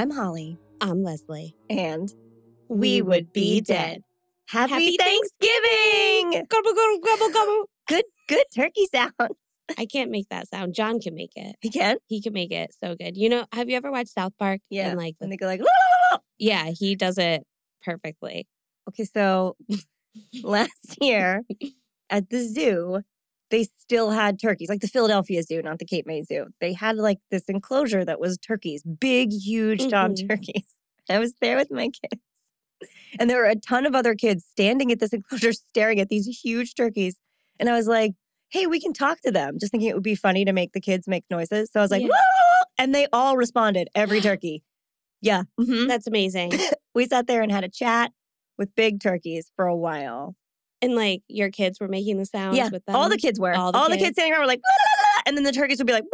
I'm Holly. I'm Leslie. And We would be dead. Happy, Happy Thanksgiving! Gobble, gobble, gobble, gobble. Good, good turkey sound. I can't make that sound. John can make it. He can? He can make it so good. You know, have you ever watched South Park? Yeah. And like, And they go like, yeah, he does it perfectly. okay, so last year at the zoo, they still had turkeys, like the Philadelphia Zoo, not the Cape May Zoo. They had like this enclosure that was turkeys, big, huge tom Mhm. turkeys. I was there with my kids. And there were a ton of other kids standing at this enclosure staring at these huge turkeys. And I was like, hey, we can talk to them, just thinking it would be funny to make the kids make noises. So I was like, Yeah. And they all responded, every turkey. Yeah. mhm. That's amazing. We sat there and had a chat with big turkeys for a while. And like, your kids were making the sounds yeah, with them. all the kids were. All All the the, kids kids? standing around were like, and then the turkeys would be like.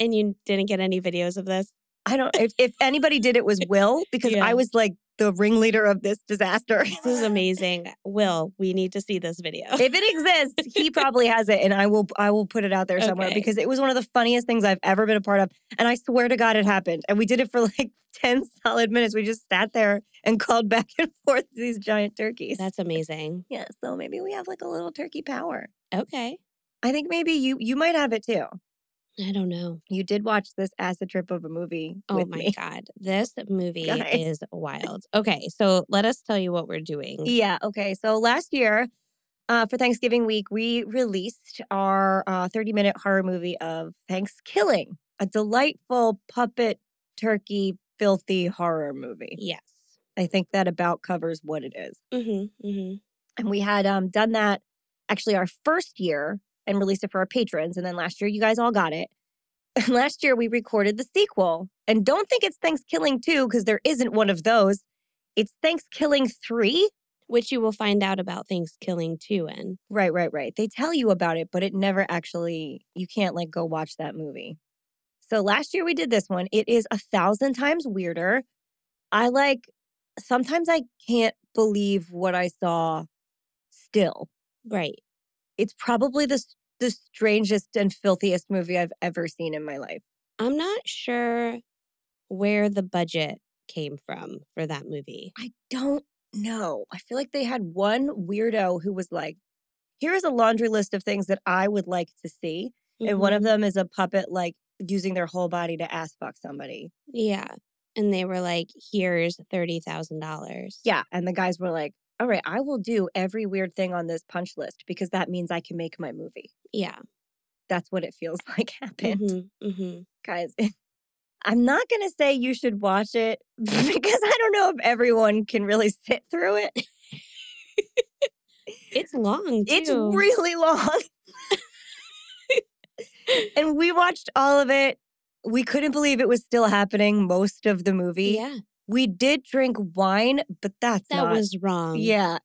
And you didn't get any videos of this? I don't. If, if anybody did, it was Will because Yeah. I was like the ringleader of this disaster. This is amazing. Will, we need to see this video. if it exists, he probably has it, and I will. I will put it out there somewhere Okay. because it was one of the funniest things I've ever been a part of, and I swear to God, it happened. And we did it for like ten solid minutes. We just sat there and called back and forth these giant turkeys. That's amazing. yeah. So maybe we have like a little turkey power. Okay. I think maybe you you might have it too. I don't know. You did watch this acid trip of a movie Oh my me. God. This movie Guys. is wild. Okay. So let us tell you what we're doing. Yeah. Okay. So last year, uh, for Thanksgiving week, we released our uh, 30 minute horror movie of Thanksgiving, a delightful puppet turkey filthy horror movie. Yes. I think that about covers what it is. Mm-hmm. Mm-hmm. And we had um, done that actually our first year and released it for our patrons. And then last year, you guys all got it. And last year, we recorded the sequel. And don't think it's Thanksgiving 2 because there isn't one of those. It's Thanksgiving 3. Which you will find out about Thanksgiving 2 in. Right, right, right. They tell you about it, but it never actually, you can't like go watch that movie. So last year we did this one. It is a thousand times weirder. I like, sometimes I can't believe what I saw still. Right. It's probably the, the strangest and filthiest movie I've ever seen in my life. I'm not sure where the budget came from for that movie. I don't know. I feel like they had one weirdo who was like, here is a laundry list of things that I would like to see. And one of Mhm. them is a puppet like using their whole body to ass fuck somebody. Yeah. And they were like, here's $30,000. Yeah. And the guys were like, all right, I will do every weird thing on this punch list because that means I can make my movie. Yeah. That's what it feels like happened. Mm-hmm. Mm-hmm. Guys, I'm not going to say you should watch it because I don't know if everyone can really sit through it. It's long. It's really long. and we watched all of it. We couldn't believe it was still happening most of the movie. Yeah. We did drink wine, but that's That not was wrong. Yeah.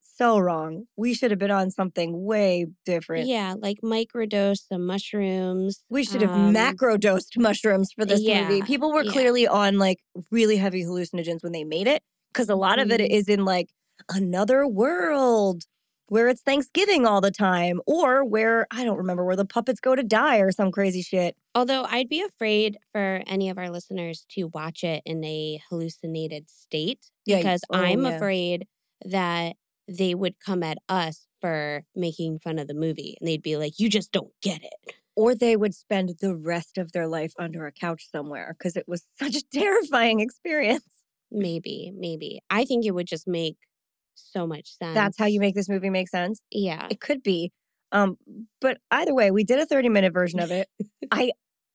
So wrong. We should have been on something way different. Yeah. Like microdose some mushrooms. We should have um, macro dosed mushrooms for this movie. People were yeah. clearly on like really heavy hallucinogens when they made it because a lot of it Mhm. is in like another world where it's Thanksgiving all the time or where I don't remember where the puppets go to die or some crazy shit. Although I'd be afraid for any of our listeners to watch it in a hallucinated state Yeah, because oh, I'm yeah. afraid that they would come at us for making fun of the movie and they'd be like, you just don't get it. Or they would spend the rest of their life under a couch somewhere because it was such a terrifying experience. Maybe, maybe. I think it would just make so much sense. That's how you make this movie make sense. Yeah. It could be. Um, but either way, we did a 30 minute version of it. I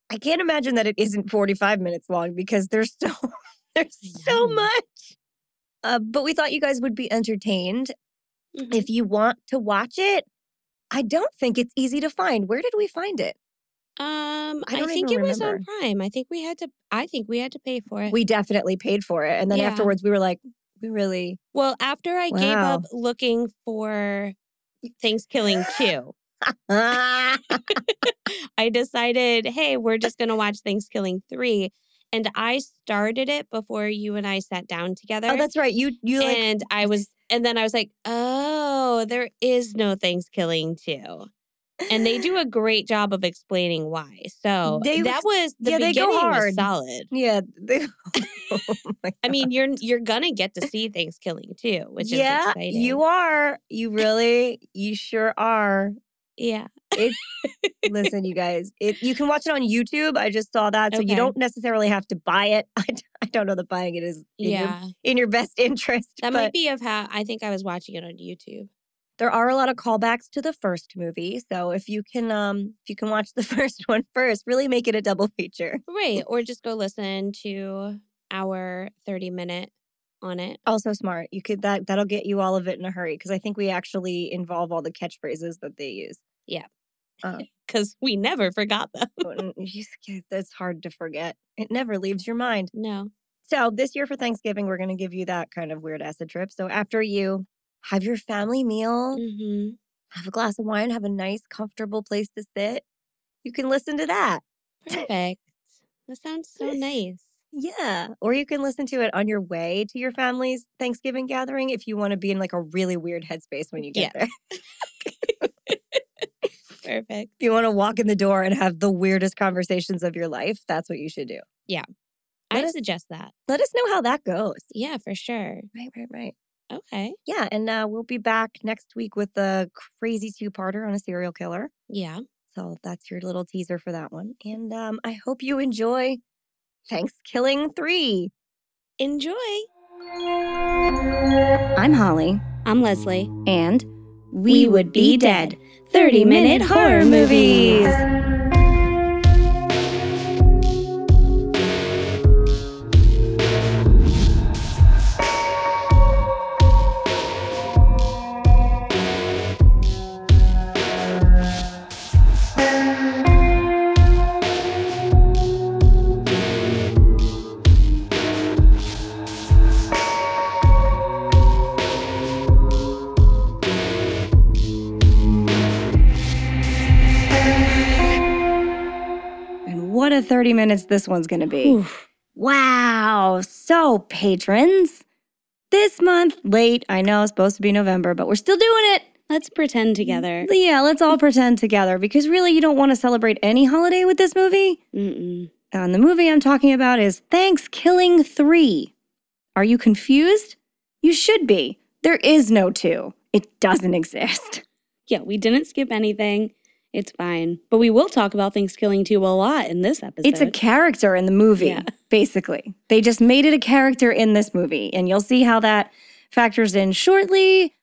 I can't imagine that it isn't 45 minutes long because there's so there's so much. Uh, but we thought you guys would be entertained. Mhm. If you want to watch it, I don't think it's easy to find. Where did we find it? Um, I I, think it was on. Prime. I think we had to. I think we had to pay for it. We definitely paid for it. And then Yeah. afterwards we were like, we really well, after I gave up looking for Thanksgiving two, ah, I decided, hey, we're just gonna watch Thanksgiving three, and I started it before you and I sat down together. Oh, that's right. You you like and I was, and then I was like, oh, there is no Thanksgiving two. And they do a great job of explaining why. So They- that was the yeah, they go beginning hard. was solid. Yeah. They, oh I mean, you're you're gonna get to see Thanksgiving too, which yeah, is exciting. you are. You really, you sure are. yeah. Listen, you guys, it, you can watch it on YouTube. I just saw that, so you don't necessarily have to buy it. I, I don't know that buying it is in, your, Yeah. in your best interest. That might be of how I think I was watching it on YouTube. There are a lot of callbacks to the first movie, so if you can, um, if you can watch the first one first, really make it a double feature. Right. Or just go listen to our 30 minute on it. Also smart. You could that that'll get you all of it in a hurry because I think we actually involve all the catchphrases that they use. Yeah. Because we never forgot them. And you just get- It's hard to forget. It never leaves your mind. No. So this year for Thanksgiving, we're going to give you that kind of weird acid trip. So after you have your family meal, hmm have a glass of wine, have a nice, comfortable place to sit, you can listen to that. Perfect. That sounds so nice. Yeah. Or you can listen to it on your way to your family's Thanksgiving gathering if you want to be in like a really weird headspace when you get Yeah. there. Perfect. If you want to walk in the door and have the weirdest conversations of your life, that's what you should do. Let I us- suggest that. Let us know how that goes. Yeah, for sure. Right, right, right. Okay. Yeah. And uh, we'll be back next week with a crazy two parter on a serial killer. Yeah. So that's your little teaser for that one. And um, I hope you enjoy Thanksgiving 3. Enjoy. I'm Holly, I'm Leslie. and We Would Be Dead, 30-minute horror movies. Minutes this one's going to be. Oof. Wow. So, patrons, this month, late, I know it's supposed to be November, but we're still doing it. Let's pretend together. Yeah, let's all pretend together because really, you don't want to celebrate any holiday with this movie. Mm-mm. And the movie I'm talking about is Thanksgiving 3. Are you confused? You should be. There is no two, it doesn't exist. Yeah, we didn't skip anything. It's fine. But we will talk about Thanksgiving too a lot in this episode. It's a character in the movie, Yeah. basically. They just made it a character in this movie, and you'll see how that factors in shortly.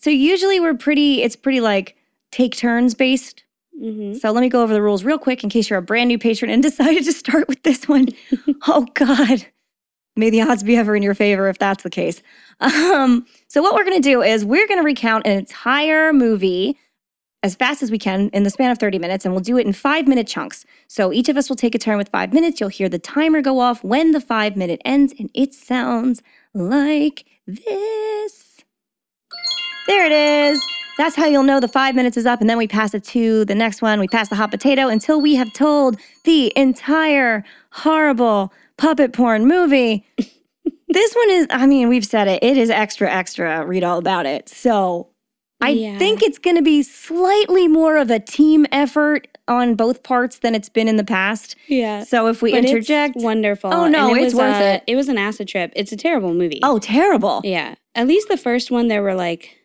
So usually we're pretty, it's pretty like take turns based. hmm So let me go over the rules real quick in case you're a brand new patron and decided to start with this one. oh God. May the odds be ever in your favor if that's the case. Um, so what we're gonna do is we're gonna recount an entire movie as fast as we can in the span of 30 minutes, and we'll do it in five minute chunks. So each of us will take a turn with five minutes. You'll hear the timer go off when the five minute ends, and it sounds like this. There it is. That's how you'll know the five minutes is up, and then we pass it to the next one. We pass the hot potato until we have told the entire horrible puppet porn movie. this one is, I mean, we've said it, it is extra, extra. Read all about it. So I Yeah. think it's going to be slightly more of a team effort on both parts than it's been in the past. Yeah. So if we But interject, wonderful. Oh, no, it it's was uh, worth a- it. It was an acid trip. It's a terrible movie. oh, terrible. Yeah. At least the first one, there were like,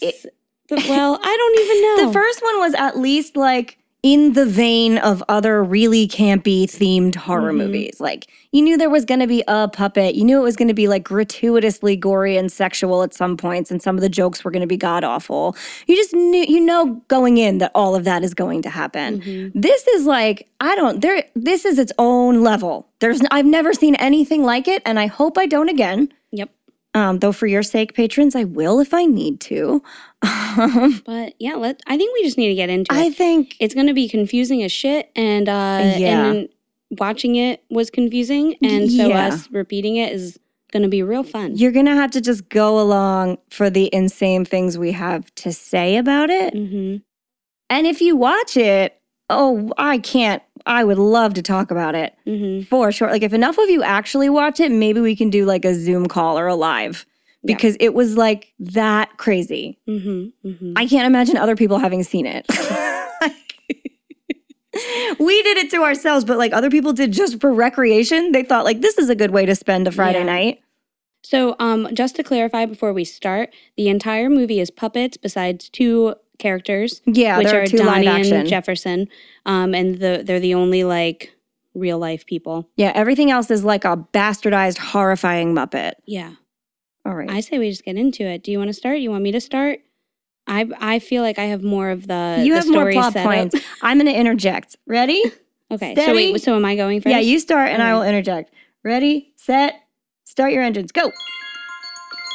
It- well, I don't even know. The first one was at least like in the vein of other really campy themed horror Mhm. movies. Like you knew there was going to be a puppet. You knew it was going to be like gratuitously gory and sexual at some points and some of the jokes were going to be god awful. You just knew you know going in that all of that is going to happen. Mhm. This is like I don't there this is its own level. There's I've never seen anything like it and I hope I don't again. Yep. Um, though for your sake patrons I will if I need to. Um, But yeah, let. I think we just need to get into it. I think it's going to be confusing as shit, and uh, Yeah. and watching it was confusing, and so Yeah. us repeating it is going to be real fun. You're going to have to just go along for the insane things we have to say about it. hmm And if you watch it, oh, I can't. I would love to talk about it hmm for sure. Like, if enough of you actually watch it, maybe we can do like a Zoom call or a live Yeah. because it was like that crazy. Mm-hmm, mm-hmm. I can't imagine other people having seen it. we did it to ourselves, but like other people did just for recreation. They thought like this is a good way to spend a Friday Yeah. night. So, um, just to clarify before we start, the entire movie is puppets besides two characters, Yeah, which are are two Donnie live action. and Jefferson, um, and the, they're the only like real life people. yeah, everything else is like a bastardized, horrifying Muppet. Yeah, All right. I say we just get into it. Do you want to start? You want me to start? I I feel like I have more of the you the have more plot up. points. I'm going to interject. Ready? Okay, so Steady. wait, so am I going first? Yeah, you start and I will interject. Ready, set, start your engines. Go.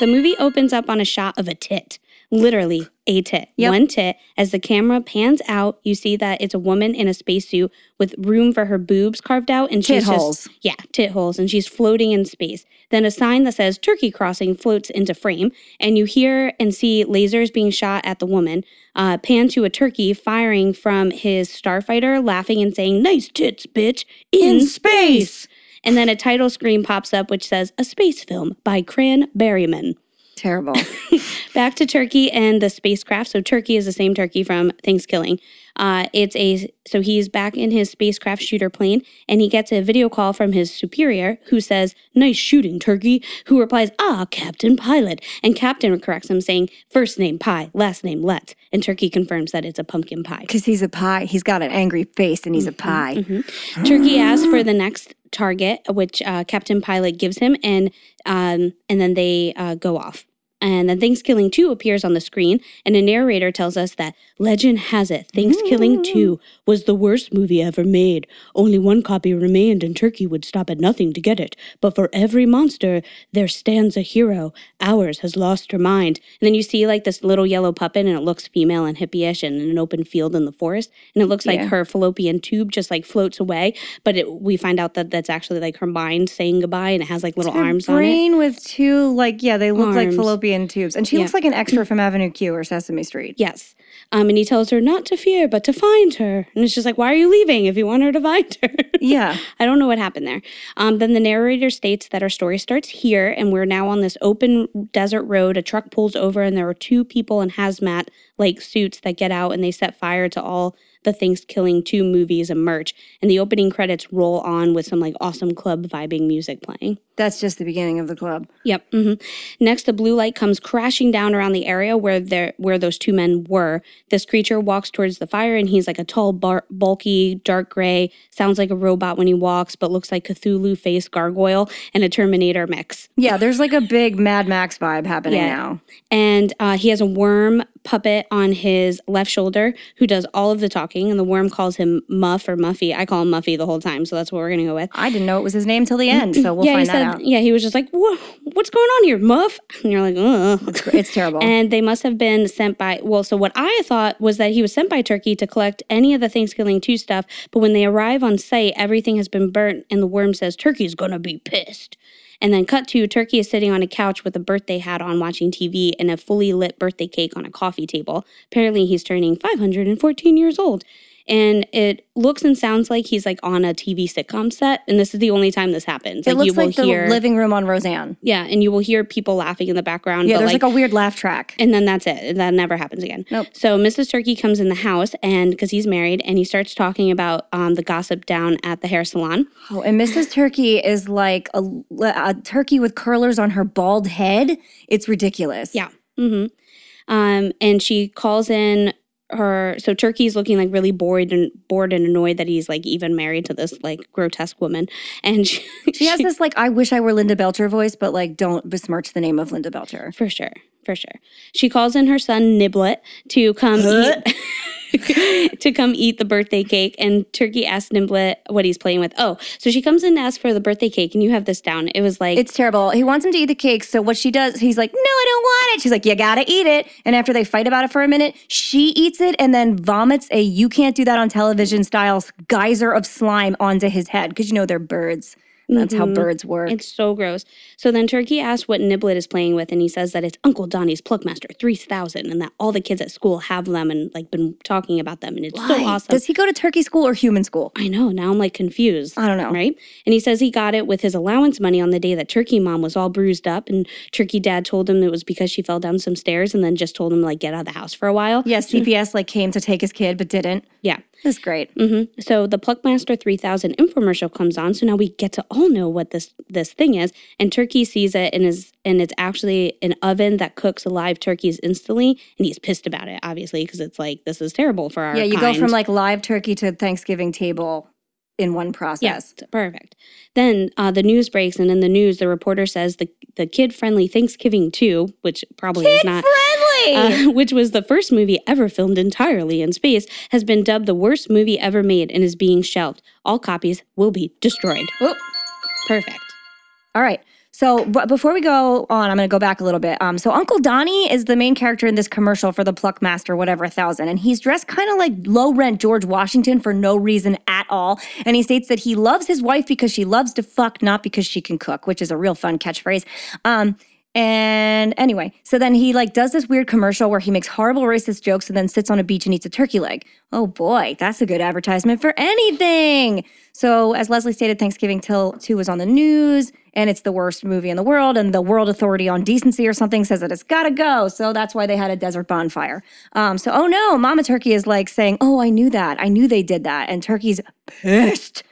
The movie opens up on a shot of a tit, literally a tit, Yep. one tit. As the camera pans out, you see that it's a woman in a spacesuit with room for her boobs carved out, and Tit she's just holes. yeah, tit holes, and she's floating in space. Then a sign that says "Turkey Crossing" floats into frame, and you hear and see lasers being shot at the woman. Uh, pan to a turkey firing from his starfighter, laughing and saying, "Nice tits, bitch!" in, In space. And then a title screen pops up which says "A Space Film" by Cran Berryman. Terrible. Back to Turkey and the spacecraft. So Turkey is the same Turkey from Thanksgiving. Uh, it's a so he's back in his spacecraft shooter plane, and he gets a video call from his superior, who says, "Nice shooting, Turkey." Who replies, "Ah, Captain Pilot." And Captain corrects him, saying, first name Pie, last name Let's." And Turkey confirms that it's a pumpkin pie. Because he's a pie. He's got an angry face and he's a pie. Mhm. Turkey asks for the next target, which uh, Captain Pilot gives him, and um, and then they uh, go off. And then Thanksgiving 2 appears on the screen, and a narrator tells us that legend has it Thanksgiving mm. 2 was the worst movie ever made. Only one copy remained, and Turkey would stop at nothing to get it. But for every monster, there stands a hero. Ours has lost her mind. And then you see like this little yellow puppet, and it looks female and hippie-ish and in an open field in the forest. And it looks like Yeah. her fallopian tube just like floats away. But it, we find out that that's actually like her mind saying goodbye, and it has like little arms on it. brain with two, like, yeah, they look like Fallopian tubes. And she Yeah. looks like an extra from Avenue Q or Sesame Street. Yes. Um, and he tells her not to fear, but to find her. And it's just like, why are you leaving if you want her to find her? Yeah. I don't know what happened there. Um, then the narrator states that our story starts here, and we're now on this open desert road. A truck pulls over, and there are two people in hazmat like suits that get out and they set fire to all the Thanksgiving 2 movies and merch. And the opening credits roll on with some like awesome club vibing music playing. That's just the beginning of the club. Yep. hmm Next, a blue light comes crashing down around the area where there where those two men were. This creature walks towards the fire, and he's like a tall, bar- bulky, dark gray. Sounds like a robot when he walks, but looks like Cthulhu face gargoyle and a Terminator mix. Yeah, there's like a big Mad Max vibe happening Yeah. now. And uh, he has a worm puppet on his left shoulder who does all of the talking, and the worm calls him Muff or Muffy. I call him Muffy the whole time, so that's what we're gonna go with. I didn't know it was his name till the end, so we'll yeah, find he that said. out. Yeah, he was just like, "What's going on here, Muff?" And you're like, "Ugh." It's terrible. And they must have been sent by, well, so what I thought was that he was sent by Turkey to collect any of the Thanksgiving 2 stuff. But when they arrive on site, everything has been burnt, and the worm says, Turkey's gonna be pissed. And then cut to Turkey is sitting on a couch with a birthday hat on watching TV and a fully lit birthday cake on a coffee table. Apparently, he's turning 514 years old. And it looks and sounds like he's like on a TV sitcom set. And this is the only time this happens. it like you looks will like the hear, living room on Roseanne. yeah, and you will hear people laughing in the background. Yeah, there's like, like, a weird laugh track. and then that's it. That never happens again. Nope. So Mrs. Turkey comes in the house, and because he's married, and he starts talking about um, the gossip down at the hair salon. Oh, and Mrs. Turkey is like a, a turkey with curlers on her bald head. It's ridiculous. Yeah. hmm Um, and she calls in her. So Turkey's looking like really bored and bored and annoyed that he's like even married to this like grotesque woman, and she, She has this like I wish I were Linda Belcher voice, but like don't besmirch the name of Linda Belcher. For sure. For sure. She calls in her son Niblet to come eat to come eat the birthday cake and Turkey asks Niblet what he's playing with. Oh, so she comes in to ask for the birthday cake and you have this down. It was like It's terrible. He wants him to eat the cake. So what she does, he's like, No, I don't want it. She's like, You gotta eat it. And after they fight about it for a minute, she eats it and then vomits a you can't do that on television style geyser of slime onto his head. Cause you know they're birds. That's how Mhm. birds work. It's so gross. So then Turkey asks what Niblet is playing with, and he says that it's Uncle Donnie's Pluckmaster 3000 and that all the kids at school have them and like been talking about them. And it's so awesome. Does he go to turkey school or human school? I know. Now I'm like confused. I don't know. Right? And he says he got it with his allowance money on the day that Turkey Mom was all bruised up. And Turkey Dad told him it was because she fell down some stairs and then just told him like get out of the house for a while. Yeah, CPS like came to take his kid but didn't. Yeah. That's great. hmm So the Pluckmaster 3000 infomercial comes on. So now we get to all know what this this thing is. And Turkey sees it and is and it's actually an oven that cooks live turkeys instantly. And he's pissed about it, obviously, because it's like this is terrible for our Yeah, you kind. go from like live turkey to Thanksgiving table in one process. Yes, perfect. Then uh, the news breaks, and in the news, the reporter says the the kid friendly Thanksgiving two, which probably is not. Friendly. Uh, which was the first movie ever filmed entirely in space, has been dubbed the worst movie ever made and is being shelved. All copies will be destroyed. Oop. Perfect. All right. So, but before we go on, I'm going to go back a little bit. Um, so Uncle Donnie is the main character in this commercial for the Pluck Master, whatever thousand, and he's dressed kind of like low rent George Washington for no reason at all. And he states that he loves his wife because she loves to fuck, not because she can cook, which is a real fun catchphrase. Um, and anyway, so then he like does this weird commercial where he makes horrible racist jokes and then sits on a beach and eats a turkey leg. Oh boy, that's a good advertisement for anything. So as Leslie stated, Thanksgiving Till 2 was on the news and it's the worst movie in the world and the World Authority on Decency or something says that it's got to go. So that's why they had a desert bonfire. Um, so oh no, Mama Turkey is like saying, "Oh, I knew that. I knew they did that." And Turkey's pissed.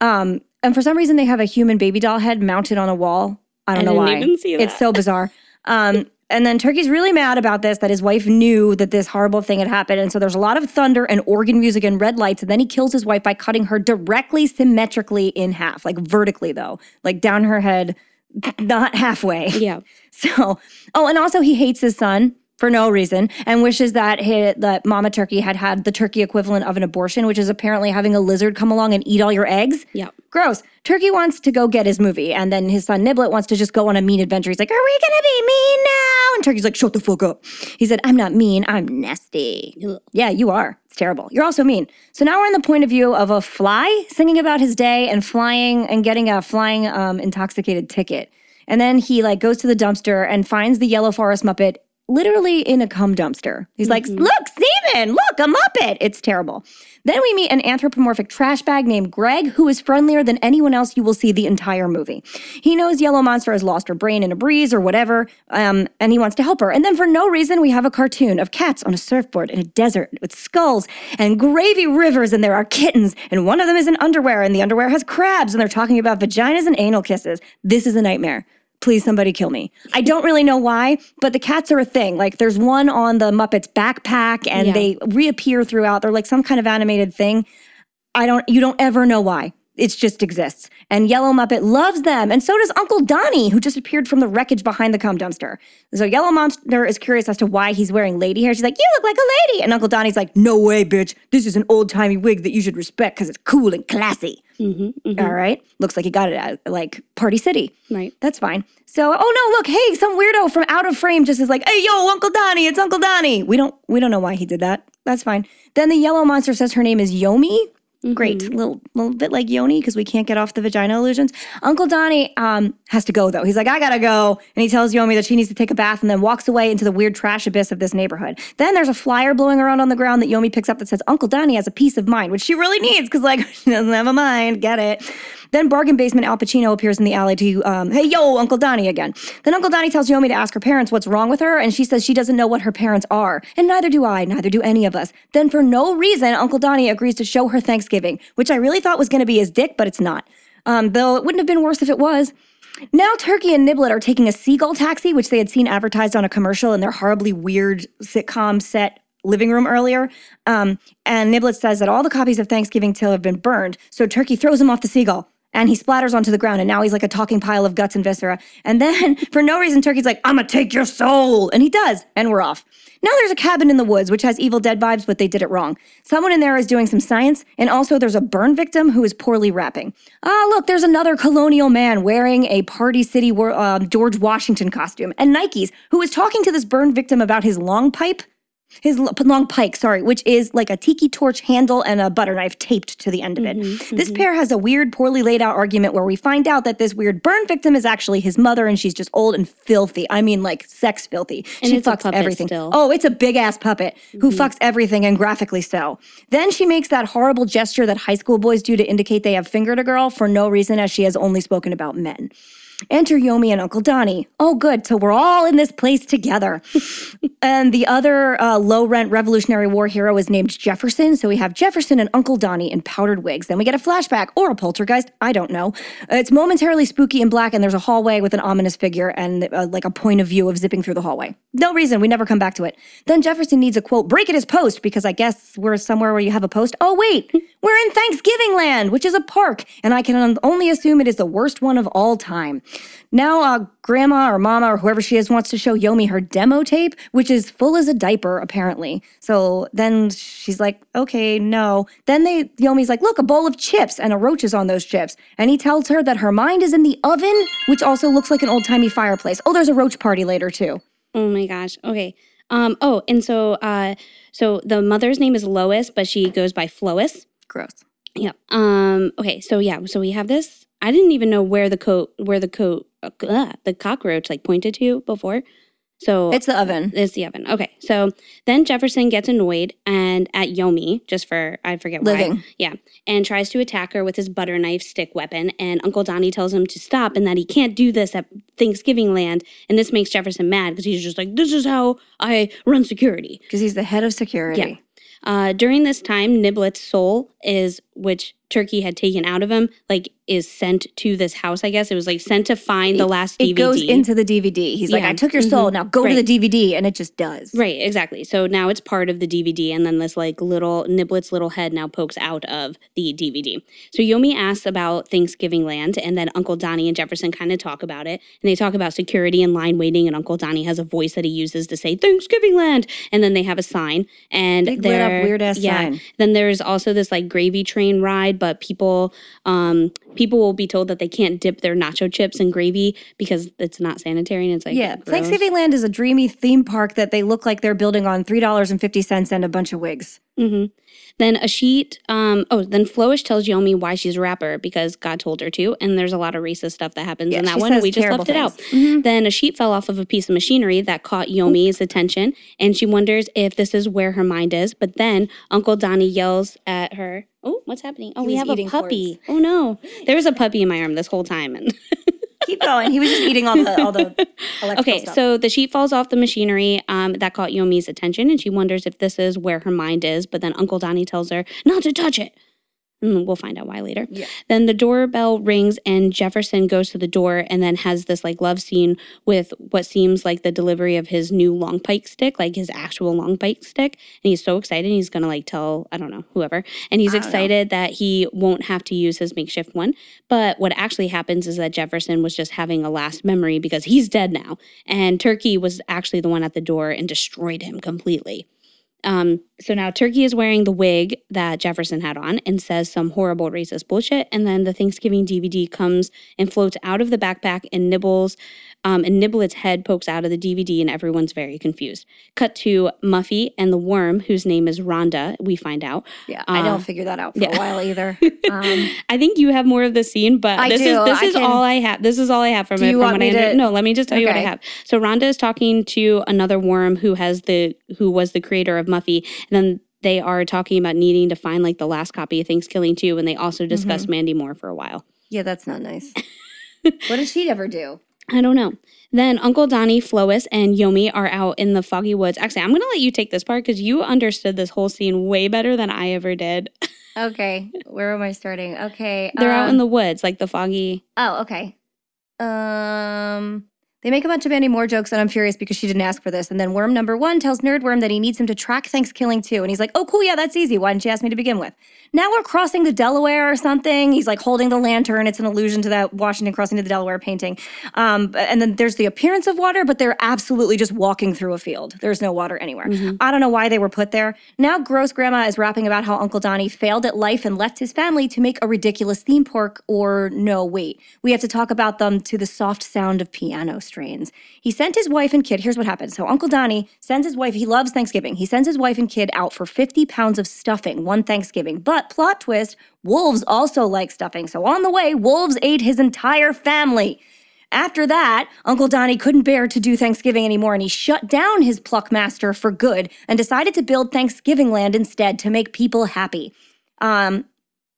Um, and for some reason they have a human baby doll head mounted on a wall. I don't I know why. even see It's so bizarre. Um, and then Turkey's really mad about this that his wife knew that this horrible thing had happened. And so there's a lot of thunder and organ music and red lights. And then he kills his wife by cutting her directly symmetrically in half, like vertically, though, like down her head, not halfway. Yeah. So, oh, and also he hates his son for no reason and wishes that his, that Mama Turkey had had the turkey equivalent of an abortion, which is apparently having a lizard come along and eat all your eggs. Yeah. Gross. Turkey wants to go get his movie, and then his son Niblet wants to just go on a mean adventure. He's like, "Are we gonna be mean now?" And Turkey's like, "Shut the fuck up." He said, "I'm not mean. I'm nasty." Ugh. Yeah, you are. It's terrible. You're also mean. So now we're in the point of view of a fly singing about his day and flying and getting a flying um, intoxicated ticket. And then he like goes to the dumpster and finds the yellow forest muppet literally in a cum dumpster. He's like, "Look, semen! Look, a muppet!" It's terrible. Then we meet an anthropomorphic trash bag named Greg, who is friendlier than anyone else you will see the entire movie. He knows Yellow Monster has lost her brain in a breeze or whatever, um, and he wants to help her. And then for no reason, we have a cartoon of cats on a surfboard in a desert with skulls and gravy rivers, and there are kittens, and one of them is in underwear, and the underwear has crabs, and they're talking about vaginas and anal kisses. This is a nightmare. Please, somebody kill me. I don't really know why, but the cats are a thing. Like, there's one on the Muppets backpack, and Yeah. they reappear throughout. They're like some kind of animated thing. I don't, you don't ever know why. It just exists. And Yellow Muppet loves them. And so does Uncle Donnie, who just appeared from the wreckage behind the cum dumpster. So Yellow Monster is curious as to why he's wearing lady hair. She's like, You look like a lady. And Uncle Donnie's like, No way, bitch. This is an old timey wig that you should respect because it's cool and classy. hmm All right. Looks like he got it at like Party City. Right. That's fine. So, oh no, look, hey, some weirdo from out of frame just is like, hey, yo, Uncle Donnie, it's Uncle Donnie. We don't we don't know why he did that. That's fine. Then the yellow monster says her name is Yomi. Great, little little bit like Yoni because we can't get off the vagina illusions. Uncle Donnie um has to go though. He's like, I gotta go, and he tells Yomi that she needs to take a bath, and then walks away into the weird trash abyss of this neighborhood. Then there's a flyer blowing around on the ground that Yomi picks up that says Uncle Donnie has a peace of mind, which she really needs because like she doesn't have a mind. Get it? Then bargain basement Al Pacino appears in the alley to, um, hey, yo, Uncle Donnie again. Then Uncle Donnie tells Yomi to ask her parents what's wrong with her, and she says she doesn't know what her parents are. And neither do I, neither do any of us. Then for no reason, Uncle Donnie agrees to show her Thanksgiving, which I really thought was going to be his dick, but it's not. Um, though it wouldn't have been worse if it was. Now Turkey and Niblet are taking a seagull taxi, which they had seen advertised on a commercial in their horribly weird sitcom set living room earlier. Um, and Niblet says that all the copies of Thanksgiving Till have been burned, so Turkey throws him off the seagull. And he splatters onto the ground, and now he's like a talking pile of guts and viscera. And then, for no reason, Turkey's like, I'm gonna take your soul. And he does, and we're off. Now there's a cabin in the woods, which has Evil Dead vibes, but they did it wrong. Someone in there is doing some science, and also there's a burn victim who is poorly rapping. Ah, look, there's another colonial man wearing a Party City um, George Washington costume and Nikes, who is talking to this burn victim about his long pipe. His long pike, sorry, which is like a tiki torch handle and a butter knife taped to the end of it. Mhm, This mhm. pair has a weird, poorly laid out argument where we find out that this weird burn victim is actually his mother and she's just old and filthy. I mean, like sex filthy. And she fucks everything. still. Oh, it's a big ass puppet who Mhm. fucks everything and graphically so. Then she makes that horrible gesture that high school boys do to indicate they have fingered a girl for no reason, as she has only spoken about men. Enter Yomi and Uncle Donnie. Oh, good. So we're all in this place together. and the other uh, low rent Revolutionary War hero is named Jefferson. So we have Jefferson and Uncle Donnie in powdered wigs. Then we get a flashback or a poltergeist. I don't know. It's momentarily spooky and black, and there's a hallway with an ominous figure and uh, like a point of view of zipping through the hallway. No reason. We never come back to it. Then Jefferson needs a quote break at his post because I guess we're somewhere where you have a post. Oh, wait. We're in Thanksgiving Land, which is a park, and I can only assume it is the worst one of all time. Now, uh, grandma or mama or whoever she is wants to show Yomi her demo tape, which is full as a diaper, apparently. So then she's like, okay, no. Then they Yomi's like, look, a bowl of chips, and a roach is on those chips. And he tells her that her mind is in the oven, which also looks like an old timey fireplace. Oh, there's a roach party later too. Oh my gosh. Okay. Um. Oh, and so uh, so the mother's name is Lois, but she goes by Flois. Gross. Yep. Um. Okay. So yeah. So we have this. I didn't even know where the coat, where the coat, uh, the cockroach like pointed to before. So It's the oven. it's the oven. Okay. So then Jefferson gets annoyed and at Yomi, just for I forget why. Living. Yeah. And tries to attack her with his butter knife stick weapon. And Uncle Donnie tells him to stop and that he can't do this at Thanksgiving land. And this makes Jefferson mad because he's just like, this is how I run security. Because he's the head of security. Yeah. Uh, during this time, Niblet's soul is, which Turkey had taken out of him, like is sent to this house. I guess it was like sent to find the last DVD. It goes into the DVD. He's like, I took your soul. Mhm. Now go Right. to the DVD. And it just does. Right, exactly. So now it's part of the DVD, and then this like little Niblet's little head now pokes out of the DVD. So Yomi asks about Thanksgiving land, and then Uncle Donnie and Jefferson kind of talk about it, and they talk about security and line waiting, and Uncle Donnie has a voice that he uses to say Thanksgiving land, and then they have a sign, and Big lit up they're weird ass yeah. sign. Then there's also this like gravy train ride, but people um people will be told that they can't dip their nacho chips in gravy because it's not sanitary and it's like yeah, gross. Thanksgiving Land is a dreamy theme park that they look like they're building on three dollars and fifty cents and a bunch of wigs. hmm Then a sheet. Um. Oh, then Flois tells Yomi why she's a rapper because God told her to, and there's a lot of racist stuff that happens in that one. and We just left it out. things. Mhm. Then a sheet fell off of a piece of machinery that caught Yomi's attention, and she wonders if this is where her mind is. But then Uncle Donnie yells at her. Oh, what's happening? Oh, He we have a puppy. Oh no, there was a puppy in my arm this whole time, and Keep going. He was just eating all the all the Okay, stuff. so the sheet falls off the machinery um, that caught Yomi's attention, and she wonders if this is where her mind is. But then Uncle Donnie tells her not to touch it. Mm, we'll find out why later. Yeah. Then the doorbell rings, and Jefferson goes to the door, and then has this like love scene with what seems like the delivery of his new long pike stick, like his actual long pike stick. And he's so excited, he's gonna like tell I don't know whoever, and he's don't know. excited that he won't have to use his makeshift one. But what actually happens is that Jefferson was just having a last memory because he's dead now. And Turkey was actually the one at the door and destroyed him completely. Um, so now Turkey is wearing the wig that Jefferson had on and says some horrible racist bullshit. And then the Thanksgiving DVD comes and floats out of the backpack and nibbles, um, and Niblet's head pokes out of the DVD, and everyone's very confused. Cut to Muffy and the worm, whose name is Rhonda, we find out. yeah, I uh, don't figure that out for yeah. a while either. Um, I think you have more of the scene, but I this do. is this I is can- all I have. This is all I have from it. you from what I to- No, let me just tell you what I have. So Rhonda is talking to another worm who has the who was the creator of Muffy, and then they are talking about needing to find like the last copy of Thanksgiving too, and they also discuss Mm-hmm. Mandy Moore for a while. yeah, that's not nice. what did she ever do? I don't know. Then Uncle Donnie, Flois, and Yomi are out in the foggy woods. Actually, I'm gonna let you take this part because you understood this whole scene way better than I ever did. Okay, where am I starting? Okay, They're out in um, the woods, like the foggy. Oh, okay. Um, they make a bunch of Mandy Moore jokes, and I'm furious because she didn't ask for this. And then Worm number one tells Nerdworm that he needs him to track Thanksgiving too. And he's like, oh, cool, yeah, that's easy. Why didn't you ask me to begin with? Now we're crossing the Delaware or something. He's like holding the lantern. It's an allusion to that Washington crossing to the Delaware painting. Um, and then there's the appearance of water, but they're absolutely just walking through a field. There's no water anywhere. Mhm. I don't know why they were put there. Now, Gross Grandma is rapping about how Uncle Donnie failed at life and left his family to make a ridiculous theme park. Or, no, wait, we have to talk about them to the soft sound of piano strains. He sent his wife and kid. Here's what happened. So Uncle Donnie sends his wife. He loves Thanksgiving. He sends his wife and kid out for 50 pounds of stuffing one Thanksgiving. But plot twist: wolves also like stuffing. So on the way, wolves ate his entire family. After that, Uncle Donnie couldn't bear to do Thanksgiving anymore and he shut down his Pluckmaster for good and decided to build Thanksgiving Land instead to make people happy. Um,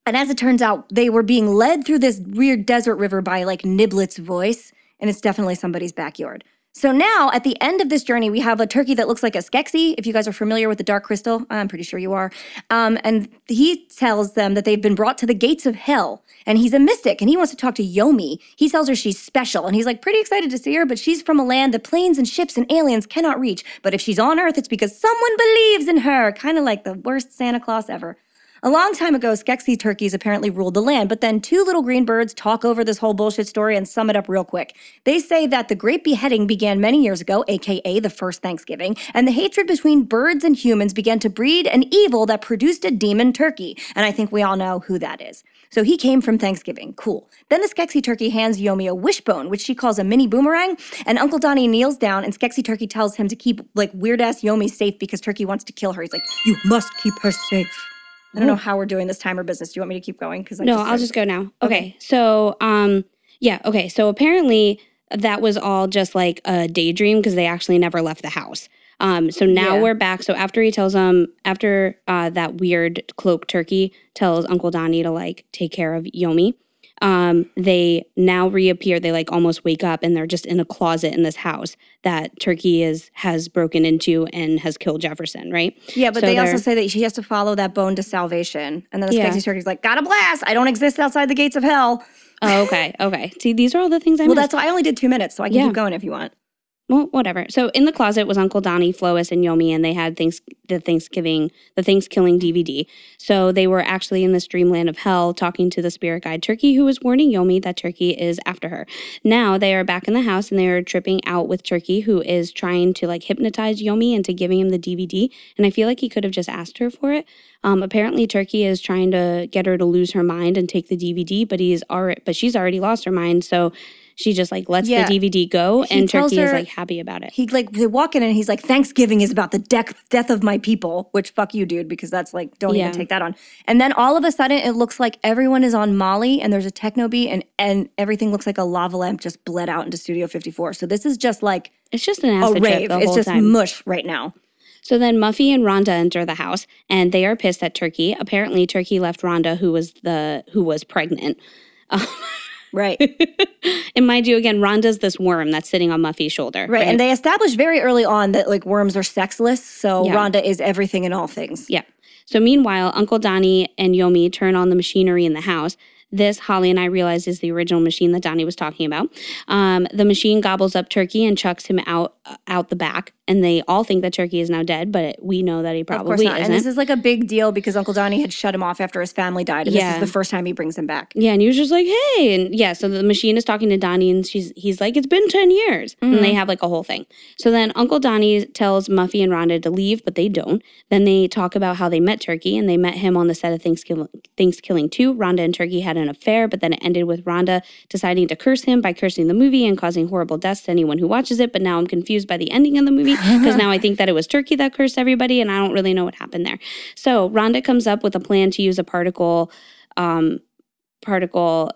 and as it turns out, they were being led through this weird desert river by like Niblet's voice, and it's definitely somebody's backyard. So now, at the end of this journey, we have a turkey that looks like a Skeksis. If you guys are familiar with the Dark Crystal, I'm pretty sure you are. Um, and he tells them that they've been brought to the gates of hell. And he's a mystic, and he wants to talk to Yomi. He tells her she's special, and he's like pretty excited to see her, but she's from a land that planes and ships and aliens cannot reach. But if she's on Earth, it's because someone believes in her. Kind of like the worst Santa Claus ever. A long time ago, Skeksis turkeys apparently ruled the land, but then two little green birds talk over this whole bullshit story and sum it up real quick. They say that the Great Beheading began many years ago, aka the first Thanksgiving, and the hatred between birds and humans began to breed an evil that produced a demon turkey. And I think we all know who that is. So he came from Thanksgiving. Cool. Then the Skeksis turkey hands Yomi a wishbone, which she calls a mini boomerang, and Uncle Donnie kneels down and Skeksis turkey tells him to keep like weird ass Yomi safe because Turkey wants to kill her. He's like, You must keep her safe. I don't know how we're doing this timer business. Do you want me to keep going? Because no, I'll just go now. Okay. So, um, yeah. Okay. So apparently that was all just like a daydream because they actually never left the house. Um, so now Yeah. we're back. So after he tells them, after uh, that weird cloak turkey tells Uncle Donnie to like take care of Yomi, um, they now reappear. They like almost wake up and they're just in a closet in this house that Turkey is has broken into and has killed Jefferson. Right? Yeah, but So they also say that she has to follow that bone to salvation. And then the Yeah. Turkey's like, got a blast. I don't exist outside the gates of hell. Oh, okay. Okay. See, these are all the things I well, missed. that's why I only did two minutes, so I can Yeah. keep going if you want. Well, whatever. So in the closet was Uncle Donnie, Flois, and Yomi, and they had things the Thanksgiving, the Thanksgiving DVD. So they were actually in this dreamland of hell, talking to the spirit guide Turkey, who was warning Yomi that Turkey is after her. Now they are back in the house and they are tripping out with Turkey, who is trying to like hypnotize Yomi into giving him the DVD. And I feel like he could have just asked her for it. Um, apparently, Turkey is trying to get her to lose her mind and take the DVD, but he's already, but she's already lost her mind. So she just like lets Yeah. the DVD go, He and Turkey is like happy about it. He like they walk in and he's like, Thanksgiving is about the death death of my people, which fuck you, dude, because that's like don't Yeah. even take that on. And then all of a sudden it looks like everyone is on Molly and there's a techno beat and and everything looks like a lava lamp just bled out into Studio 54. So this is just like It's just an a rave. It's just time. mush right now. so then Muffy and Rhonda enter the house, and they are pissed at Turkey. Apparently, Turkey left Rhonda, who was the who was pregnant. Um, Right. and mind you, again, Rhonda's this worm that's sitting on Muffy's shoulder. Right. And they established very early on that like worms are sexless. So Yeah. Rhonda is everything and all things. Yeah. So meanwhile, Uncle Donnie and Yomi turn on the machinery in the house. This, Holly and I realize, is the original machine that Donnie was talking about. Um, the machine gobbles up Turkey and chucks him out uh, out the back, and they all think that Turkey is now dead, but we know that he probably isn't. And this is like a big deal because Uncle Donnie had shut him off after his family died. And Yeah. this is the first time he brings him back. Yeah, and he was just like, "Hey," and yeah. So the machine is talking to Donnie, and she's he's like, "It's been ten years," and Mm-hmm. they have like a whole thing. So then Uncle Donnie tells Muffy and Rhonda to leave, but they don't. Then they talk about how they met Turkey, and they met him on the set of Thanksgiving Thanksgiving two. Rhonda and Turkey had an affair, but then it ended with Rhonda deciding to curse him by cursing the movie and causing horrible deaths to anyone who watches it. But now I'm confused by the ending of the movie because now I think that it was Turkey that cursed everybody, and I don't really know what happened there. So Rhonda comes up with a plan to use a particle. Um, particle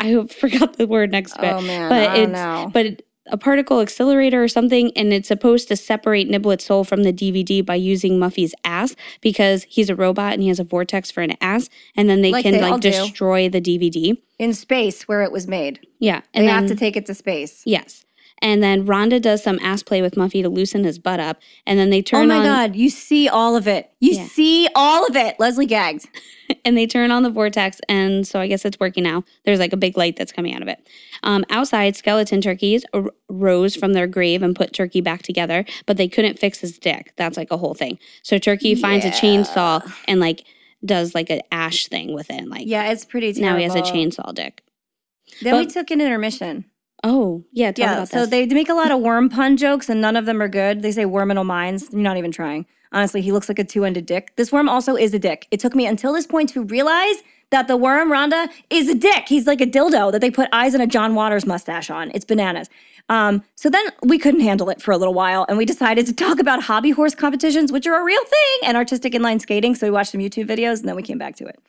I forgot the word next bit. Oh man. but I don't it's know. but it- a particle accelerator or something and it's supposed to separate Niblet's soul from the DVD by using Muffy's ass because he's a robot and he has a vortex for an ass and then they Like can they like do. destroy the DVD. in space where it was made. Yeah. and They And have to take it to space. yes. And then Rhonda does some ass play with Muffy to loosen his butt up and then they turn oh my on god, you see all of it. You Yeah. see all of it. Leslie gagged. and they turn on the vortex and so i guess it's working now there's like a big light that's coming out of it um, outside skeleton turkeys ar- rose from their grave and put turkey back together but they couldn't fix his dick that's like a whole thing so turkey finds a chainsaw and like does like an ash thing with it and, like Yeah, it's pretty terrible. now he has a chainsaw dick Then we But- took an intermission. Oh yeah talk yeah, so this they make a lot of worm pun jokes and none of them are good. They say worminal minds. You're not even trying. Honestly, he looks like a two-ended dick. This worm also is a dick. It took me until this point to realize that the worm Rhonda is a dick. He's like a dildo that they put eyes and a John Waters mustache on. It's bananas. Um, so then we couldn't handle it for a little while, and we decided to talk about hobby horse competitions, which are a real thing, and artistic inline skating. So we watched some YouTube videos, and then we came back to it.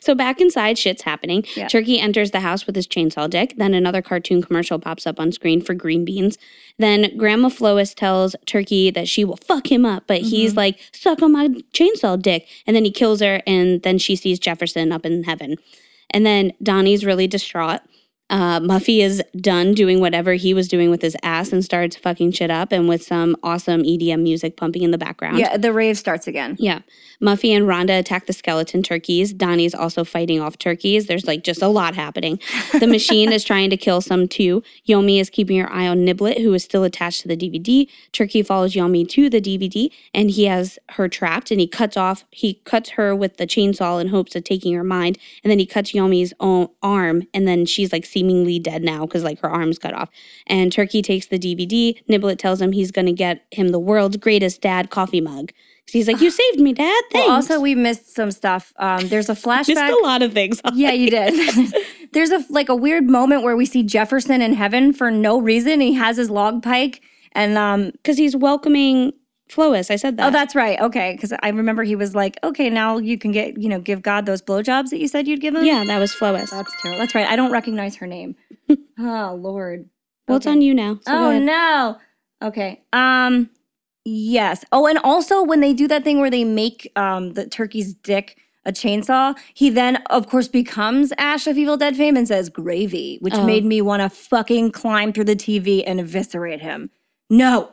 So back inside, shit's happening. Yeah. Turkey enters the house with his chainsaw dick. Then another cartoon commercial pops up on screen for green beans. Then Grandma Flois tells Turkey that she will fuck him up, but he's mm-hmm. like, suck on my chainsaw dick. And then he kills her, and then she sees Jefferson up in heaven. And then Donnie's really distraught. Uh, Muffy is done doing whatever he was doing with his ass and starts fucking shit up, and with some awesome EDM music pumping in the background. Yeah, the rave starts again. Yeah. Muffy and Rhonda attack the skeleton turkeys. Donnie's also fighting off turkeys. There's like just a lot happening. The machine is trying to kill some too. Yomi is keeping her eye on Niblet, who is still attached to the DVD. Turkey follows Yomi to the DVD and he has her trapped and he cuts off, he cuts her with the chainsaw in hopes of taking her mind. And then he cuts Yomi's own arm and then she's like seemingly dead now because like her arm's cut off. And Turkey takes the DVD. Niblet tells him he's going to get him the world's greatest dad coffee mug. He's like, "You saved me, Dad. Thanks." Well, also, we missed some stuff. Um, there's a flashback. missed a lot of things. Yeah, you did. There's a like a weird moment where we see Jefferson in heaven for no reason. He has his log pike, and um, because he's welcoming Flois. I said that. oh, that's right. Okay, because I remember he was like, okay, now you can get you know give God those blowjobs that you said you'd give him. yeah, that was Flois. that's terrible. That's right. I don't recognize her name. oh Lord. Well, it's on you now. so oh no. Okay. Um. Yes. Oh, and also when they do that thing where they make um the turkey's dick a chainsaw, he then of course becomes Ash of Evil Dead fame and says gravy, which Oh. made me want to fucking climb through the TV and eviscerate him. No,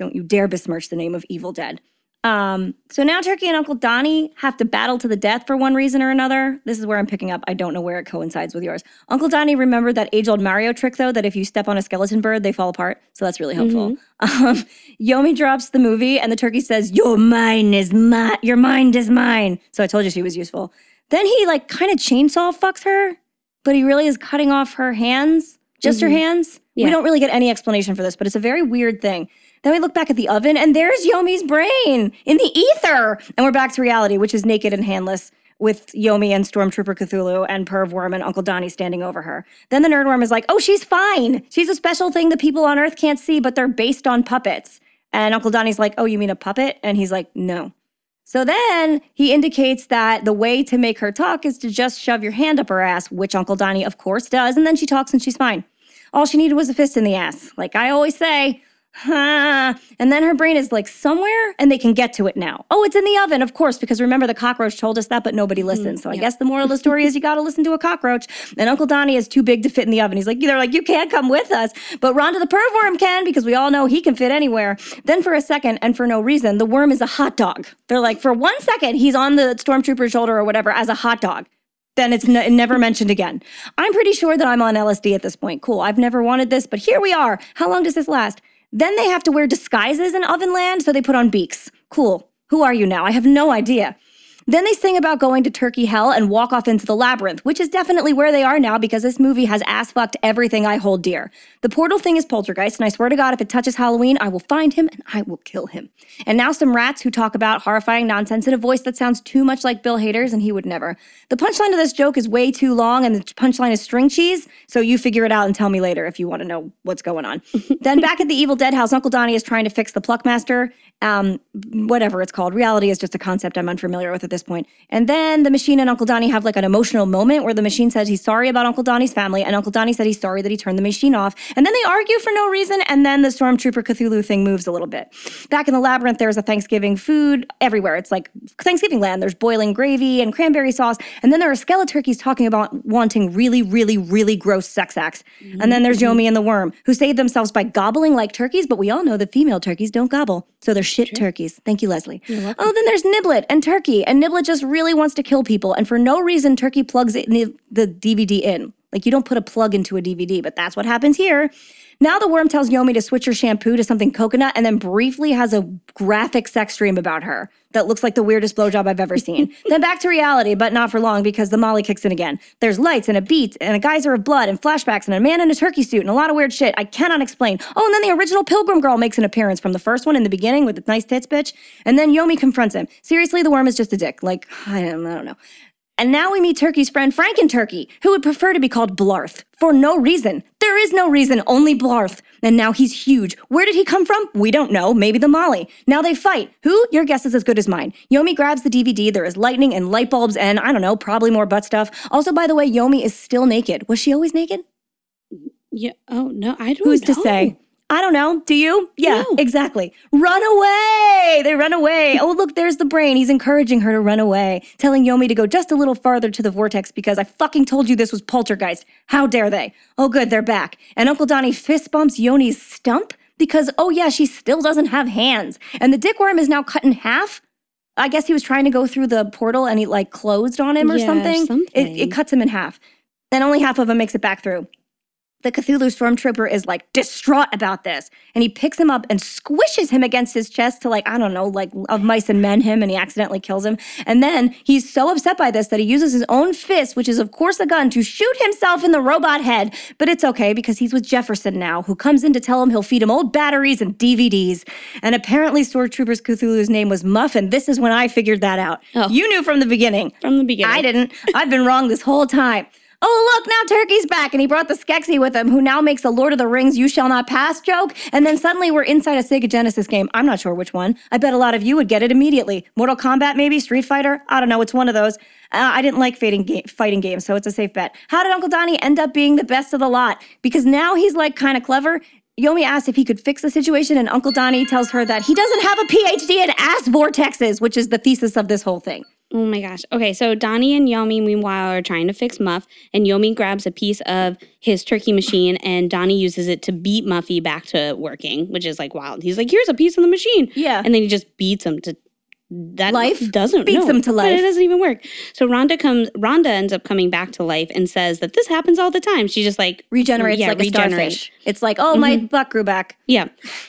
don't you dare besmirch the name of Evil Dead. Um, so now Turkey and Uncle Donnie have to battle to the death for one reason or another. This is where I'm picking up. I don't know where it coincides with yours. Uncle Donnie remembered that age old Mario trick, though, that if you step on a skeleton bird, they fall apart. So that's really helpful. Um, Yomi drops the movie, and the turkey says, Your mind is mine. Your mind is mine. So I told you she was useful. Then he, like, kind of chainsaw fucks her, but he really is cutting off her hands, just her hands. We don't really get any explanation for this, but it's a very weird thing. Then we look back at the oven, and there's Yomi's brain in the ether. And we're back to reality, which is naked and handless, with Yomi and Stormtrooper Cthulhu and Perv Worm and Uncle Donnie standing over her. Then the nerd worm is like, oh, she's fine. She's a special thing that people on Earth can't see, but they're based on puppets. And Uncle Donnie's like, oh, you mean a puppet? And he's like, no. So then he indicates that the way to make her talk is to just shove your hand up her ass, which Uncle Donnie, of course, does. And then she talks and she's fine. All she needed was a fist in the ass. Like I always say, huh. And then her brain is like somewhere and they can get to it now. Oh, it's in the oven, of course, because remember the cockroach told us that, but nobody mm-hmm. listened. so I guess the moral of the story is you got to listen to a cockroach. And Uncle Donnie is too big to fit in the oven. He's like, they're like, you can't come with us. But Rhonda the perv worm can because we all know he can fit anywhere. Then for a second and for no reason, the worm is a hot dog. They're like, for one second, he's on the stormtrooper's shoulder or whatever as a hot dog then it's ne- never mentioned again. I'm pretty sure that I'm on LSD at this point. Cool. I've never wanted this, but here we are. How long does this last? Then they have to wear disguises in Ovenland, so they put on beaks. Cool. Who are you now? I have no idea. Then they sing about going to Turkey Hell and walk off into the labyrinth, which is definitely where they are now because this movie has ass fucked everything I hold dear. The portal thing is poltergeist, and I swear to God, if it touches Halloween, I will find him and I will kill him. And now some rats who talk about horrifying nonsense in a voice that sounds too much like Bill Hader's, and he would never. The punchline of this joke is way too long, and the punchline is string cheese, so you figure it out and tell me later if you want to know what's going on. then back at the Evil Dead house, Uncle Donnie is trying to fix the Pluckmaster, um, whatever it's called. Reality is just a concept I'm unfamiliar with at this point. And then the machine and Uncle Donnie have like an emotional moment where the machine says he's sorry about Uncle Donnie's family, and Uncle Donnie said he's sorry that he turned the machine off. And then they argue for no reason, and then the Stormtrooper Cthulhu thing moves a little bit. Back in the labyrinth, there's a Thanksgiving food everywhere. It's like Thanksgiving land. There's boiling gravy and cranberry sauce. And then there are skeleturkeys talking about wanting really, really, really gross sex acts. And then there's mm. Yomi and the worm, who save themselves by gobbling like turkeys, but we all know that female turkeys don't gobble. So they're shit turkeys. Thank you, Leslie. Oh, then there's Niblet and Turkey. And Niblet just really wants to kill people. And for no reason, Turkey plugs it in the, the DVD in. Like you don't put a plug into a DVD, but that's what happens here. Now the worm tells Yomi to switch her shampoo to something coconut and then briefly has a graphic sex dream about her that looks like the weirdest blowjob I've ever seen. then back to reality, but not for long because the molly kicks in again. There's lights and a beat and a geyser of blood and flashbacks and a man in a turkey suit and a lot of weird shit I cannot explain. Oh, and then the original Pilgrim Girl makes an appearance from the first one in the beginning with the nice tits bitch. And then Yomi confronts him. Seriously, the worm is just a dick. Like, I don't, I don't know. And now we meet Turkey's friend Franken Turkey, who would prefer to be called Blarth for no reason. There is no reason, only Blarth. And now he's huge. Where did he come from? We don't know. Maybe the Molly. Now they fight. Who? Your guess is as good as mine. Yomi grabs the DVD. There is lightning and light bulbs and I don't know, probably more butt stuff. Also, by the way, Yomi is still naked. Was she always naked? Yeah. Oh no, I don't. Who's to say? I don't know. Do you? Yeah, No. exactly. Run away! They run away. Oh, look, there's the brain. He's encouraging her to run away, telling Yomi to go just a little farther to the vortex because I fucking told you this was poltergeist. How dare they? Oh, good, they're back. And Uncle Donnie fist bumps Yomi's stump because, oh, yeah, she still doesn't have hands. And the dickworm is now cut in half. I guess he was trying to go through the portal and he like closed on him or Yeah, something. It, something. it cuts him in half. And only half of him makes it back through. The Cthulhu Stormtrooper is like distraught about this. And he picks him up and squishes him against his chest to like, I don't know, like of mice and men him, and he accidentally kills him. And then he's so upset by this that he uses his own fist, which is of course a gun, to shoot himself in the robot head. But it's okay because he's with Jefferson now, who comes in to tell him he'll feed him old batteries and DVDs. And apparently Stormtrooper's Cthulhu's name was Muffin. This is when I figured that out. Oh. You knew from the beginning. from the beginning. I didn't. I've been wrong this whole time. Oh, look, now Turkey's back, and he brought the Skeksis with him, who now makes the Lord of the Rings You Shall Not Pass joke. And then suddenly we're inside a Sega Genesis game. I'm not sure which one. I bet a lot of you would get it immediately. Mortal Kombat, maybe? Street Fighter? I don't know. It's one of those. Uh, I didn't like fighting, ga- fighting games, so it's a safe bet. How did Uncle Donnie end up being the best of the lot? Because now he's like kind of clever. Yomi asks if he could fix the situation, and Uncle Donnie tells her that he doesn't have a PhD in ass vortexes, which is the thesis of this whole thing. Oh my gosh. Okay, so Donnie and Yomi, meanwhile, are trying to fix Muff, and Yomi grabs a piece of his turkey machine, and Donnie uses it to beat Muffy back to working, which is like wild. He's like, "Here's a piece of the machine," Yeah. and then he just beats him to that Life? doesn't Beats no, him to but life. It doesn't even work. So Rhonda comes. Rhonda ends up coming back to life and says that this happens all the time. She just like regenerates Yeah, like a starfish. It's like, oh, my butt grew back. Yeah.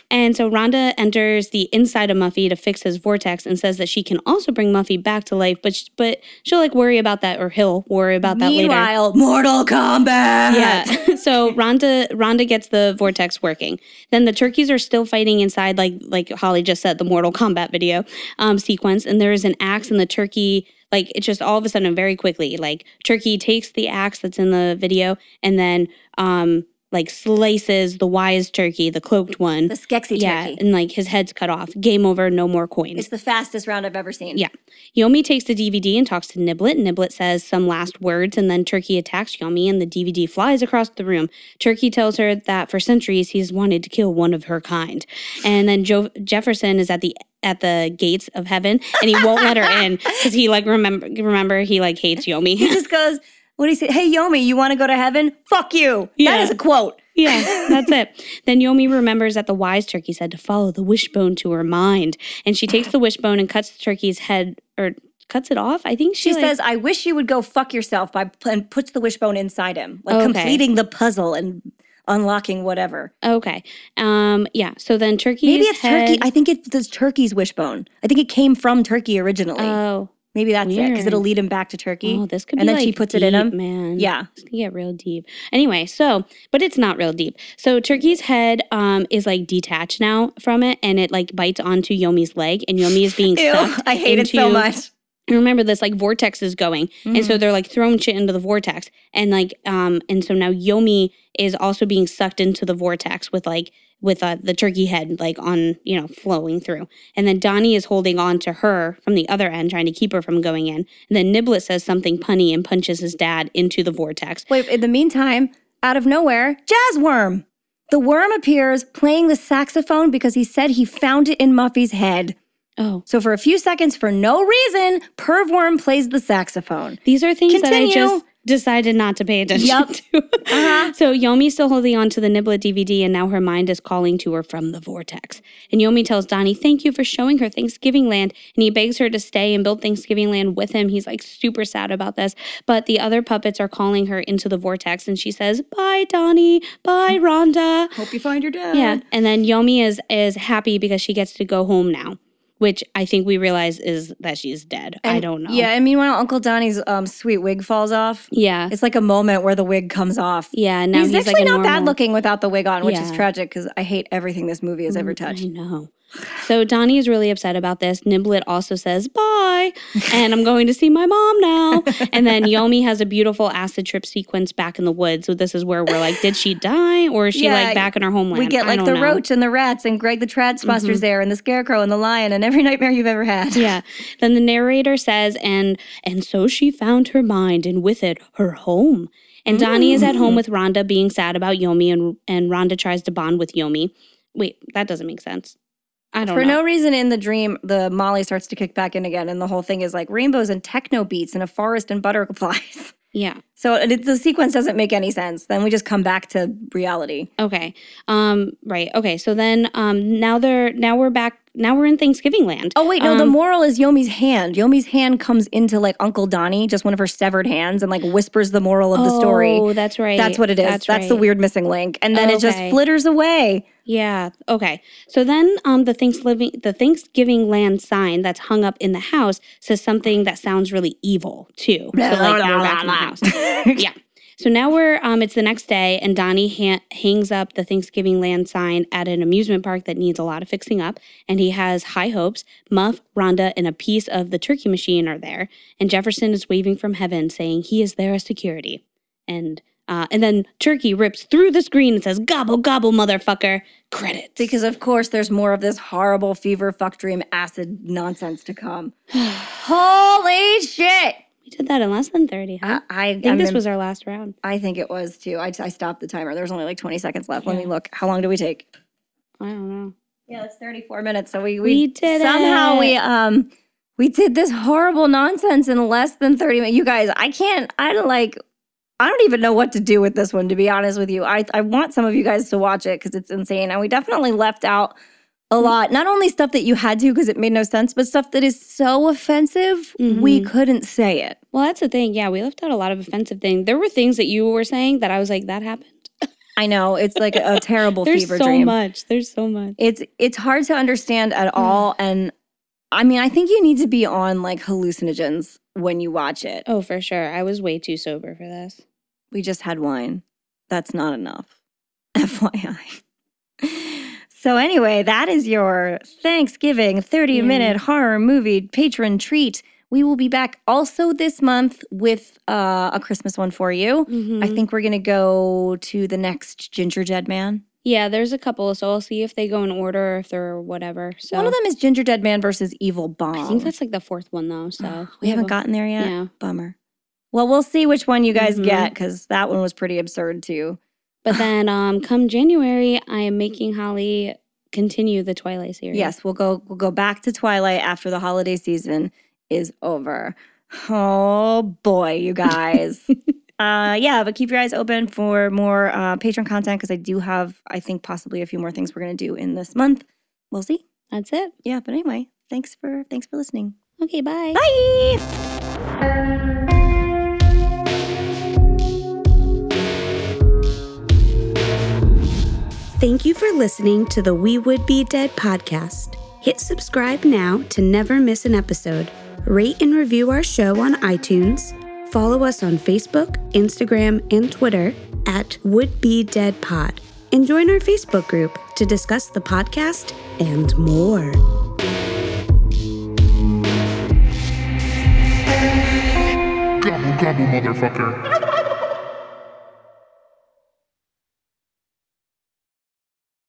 And so Rhonda enters the inside of Muffy to fix his vortex and says that she can also bring Muffy back to life, but sh- but she'll like worry about that or he'll worry about that later. Meanwhile, Mortal Kombat. Yeah. so Rhonda Rhonda gets the vortex working. Then the turkeys are still fighting inside, like like Holly just said, the Mortal Kombat video um, sequence. And there is an axe, and the turkey like it just all of a sudden very quickly like turkey takes the axe that's in the video and then um like slices the wise turkey, the cloaked one. the Skeksis yeah, turkey. and like his head's cut off. Game over. No more coins. It's the fastest round I've ever seen. Yeah. Yomi takes the DVD and talks to Niblet. Niblet says some last words, and then Turkey attacks Yomi, and the DVD flies across the room. Turkey tells her that for centuries he's wanted to kill one of her kind. And then jo- Jefferson is at the at the gates of heaven, and he won't let her in because he like remember remember he like hates Yomi. He just goes, what do you say? Hey, Yomi, you want to go to heaven? Fuck you. Yeah. That is a quote. Yeah, that's it. Then Yomi remembers that the wise turkey said to follow the wishbone to her mind. And she takes the wishbone and cuts the turkey's head or cuts it off. I think she, She like- says, I wish you would go fuck yourself by and puts the wishbone inside him, like Okay. completing the puzzle and unlocking whatever. Okay. Um yeah, so then turkey's Maybe it's head, turkey. I think it's Turkey's wishbone. I think it came from Turkey originally. Oh. Maybe that's it because it'll lead him back to Turkey. Oh, this could and be And then she like, puts it in him. Man. Yeah. This could get real deep. Anyway, so but it's not real deep. So Turkey's head um is like detached now from it and it like bites onto Yomi's leg and Yomi is being Ew, sucked I hate it so into- much. And remember this like vortex is going. And Mm-hmm. so they're like throwing shit into the vortex. And like um and so now Yomi is also being sucked into the vortex with like with uh, the turkey head like on, you know, flowing through. And then Donnie is holding on to her from the other end trying to keep her from going in. And then Niblet says something punny and punches his dad into the vortex. Wait, in the meantime, out of nowhere, Jazz Worm. The worm appears playing the saxophone because he said he found it in Muffy's head. Oh, So for a few seconds, for no reason, Perv Worm plays the saxophone. these are things that I just decided not to pay attention Yup. to. Uh-huh. So Yomi's still holding on to the Niblet DVD, and now her mind is calling to her from the vortex. And Yomi tells Donnie, "Thank you for showing her Thanksgiving Land," and he begs her to stay and build Thanksgiving Land with him. He's like super sad about this, but the other puppets are calling her into the vortex, and she says, "Bye, Donnie. Bye, Rhonda." Hope you find your dad. Yeah, and then Yomi is is happy because she gets to go home now, which I think we realize is that she's dead. I don't know. Yeah, and meanwhile, Uncle Donnie's um, sweet wig falls off. yeah, It's like a moment where the wig comes off. yeah. Now he's, he's, actually like not bad looking without the wig on, which is tragic because I hate everything this movie has ever touched. I know. So Donnie is really upset about this. Niblet also says bye, and I'm going to see my mom now. And then Yomi has a beautiful acid trip sequence back in the woods. So this is where we're like, did she die or is she Yeah, like back in her homeland? We get like the know. roach and the rats and Greg the Tradsbuster's mm-hmm. there and the scarecrow and the lion and every nightmare you've ever had. Yeah. Then the narrator says, and and so she found her mind and with it her home. And Donnie is at home mm. with Rhonda being sad about Yomi and and Rhonda tries to bond with Yomi. Wait, that doesn't make sense. I don't For know. no reason in the dream, the Molly starts to kick back in again, and the whole thing is like rainbows and techno beats and a forest and butterflies. yeah. So it, the sequence doesn't make any sense. Then we just come back to reality. Okay. Um right. Okay. So then um now they're now we're back now we're in Thanksgiving land. Oh wait, no. the Um, moral is Yomi's hand. Yomi's hand comes into like Uncle Donnie, just one of her severed hands, and like whispers the moral of the story. Oh, that's right. That's what it is. That's, the right. weird missing link, and then it just Okay. flitters away. Yeah. Okay. So then um the Thanksgiving the Thanksgiving land sign that's hung up in the house says something that sounds really evil too. So like house. yeah. So now we're um it's the next day and Donnie ha- hangs up the Thanksgiving land sign at an amusement park that needs a lot of fixing up and he has high hopes. Muff, Rhonda, and a piece of the turkey machine are there and Jefferson is waving from heaven saying he is there as security. And uh, and then Turkey rips through the screen and says, "Gobble gobble, motherfucker!" Credits. Because of course there's more of this horrible fever fuck dream acid nonsense to come. Holy shit! We did that in less than thirty. Huh? I, I, I think this I'm- was our last round. I think it was too. I, I stopped the timer. There's only like 20 seconds left. Let me look. How long do we take? I don't know. Yeah, it's 34 minutes. So we We did somehow it. we um we did this horrible nonsense in less than 30 minutes. You guys, I can't I don't like I don't even know what to do with this one to be honest with you. I I want some of you guys to watch it cuz it's insane. And we definitely left out a Mm. lot. Not only stuff that you had to because it made no sense, but stuff that is so offensive, we Mhm. couldn't say it. Well, that's the thing. Yeah, we left out a lot of offensive things. There were things that you were saying that I was like, that happened. I know it's like a, terrible There's fever so dream. much. There's so much. it's it's hard to understand Mm. at all and i mean i think you need to be on like hallucinogens when you watch it Oh, for sure. I was way too sober for this. we just had wine that's not enough fyi so anyway that is your thanksgiving 30 Yeah. minute horror movie patron treat we will be back also this month with uh, a christmas one for you i Mhm. think we're gonna go to the next ginger dead man Yeah, there's a couple, so I'll see if they go in order or if they're whatever. So one of them is ginger dead man versus evil bong I think that's like the fourth one though. So we haven't have a- gotten there yet. Yeah. Bummer. Well, we'll see which one you guys Mhm. get because that one was pretty absurd too. But then, um, come January, I am making Holly continue the Twilight series. Yes, we'll go. We'll go back to Twilight after the holiday season is over. Oh boy, you guys. uh, yeah, but keep your eyes open for more uh, patron content because I do have, I think, possibly a few more things we're gonna do in this month. We'll see. that's it. Yeah, but anyway, thanks for thanks for listening. Okay, bye. Bye. Thank you for listening to the We Would Be Dead podcast. Hit subscribe now to never miss an episode. Rate and review our show on iTunes. Follow us on Facebook, Instagram, and Twitter at Would Be Dead Pod. And join our Facebook group to discuss the podcast and more. Gobble, gobble, motherfucker.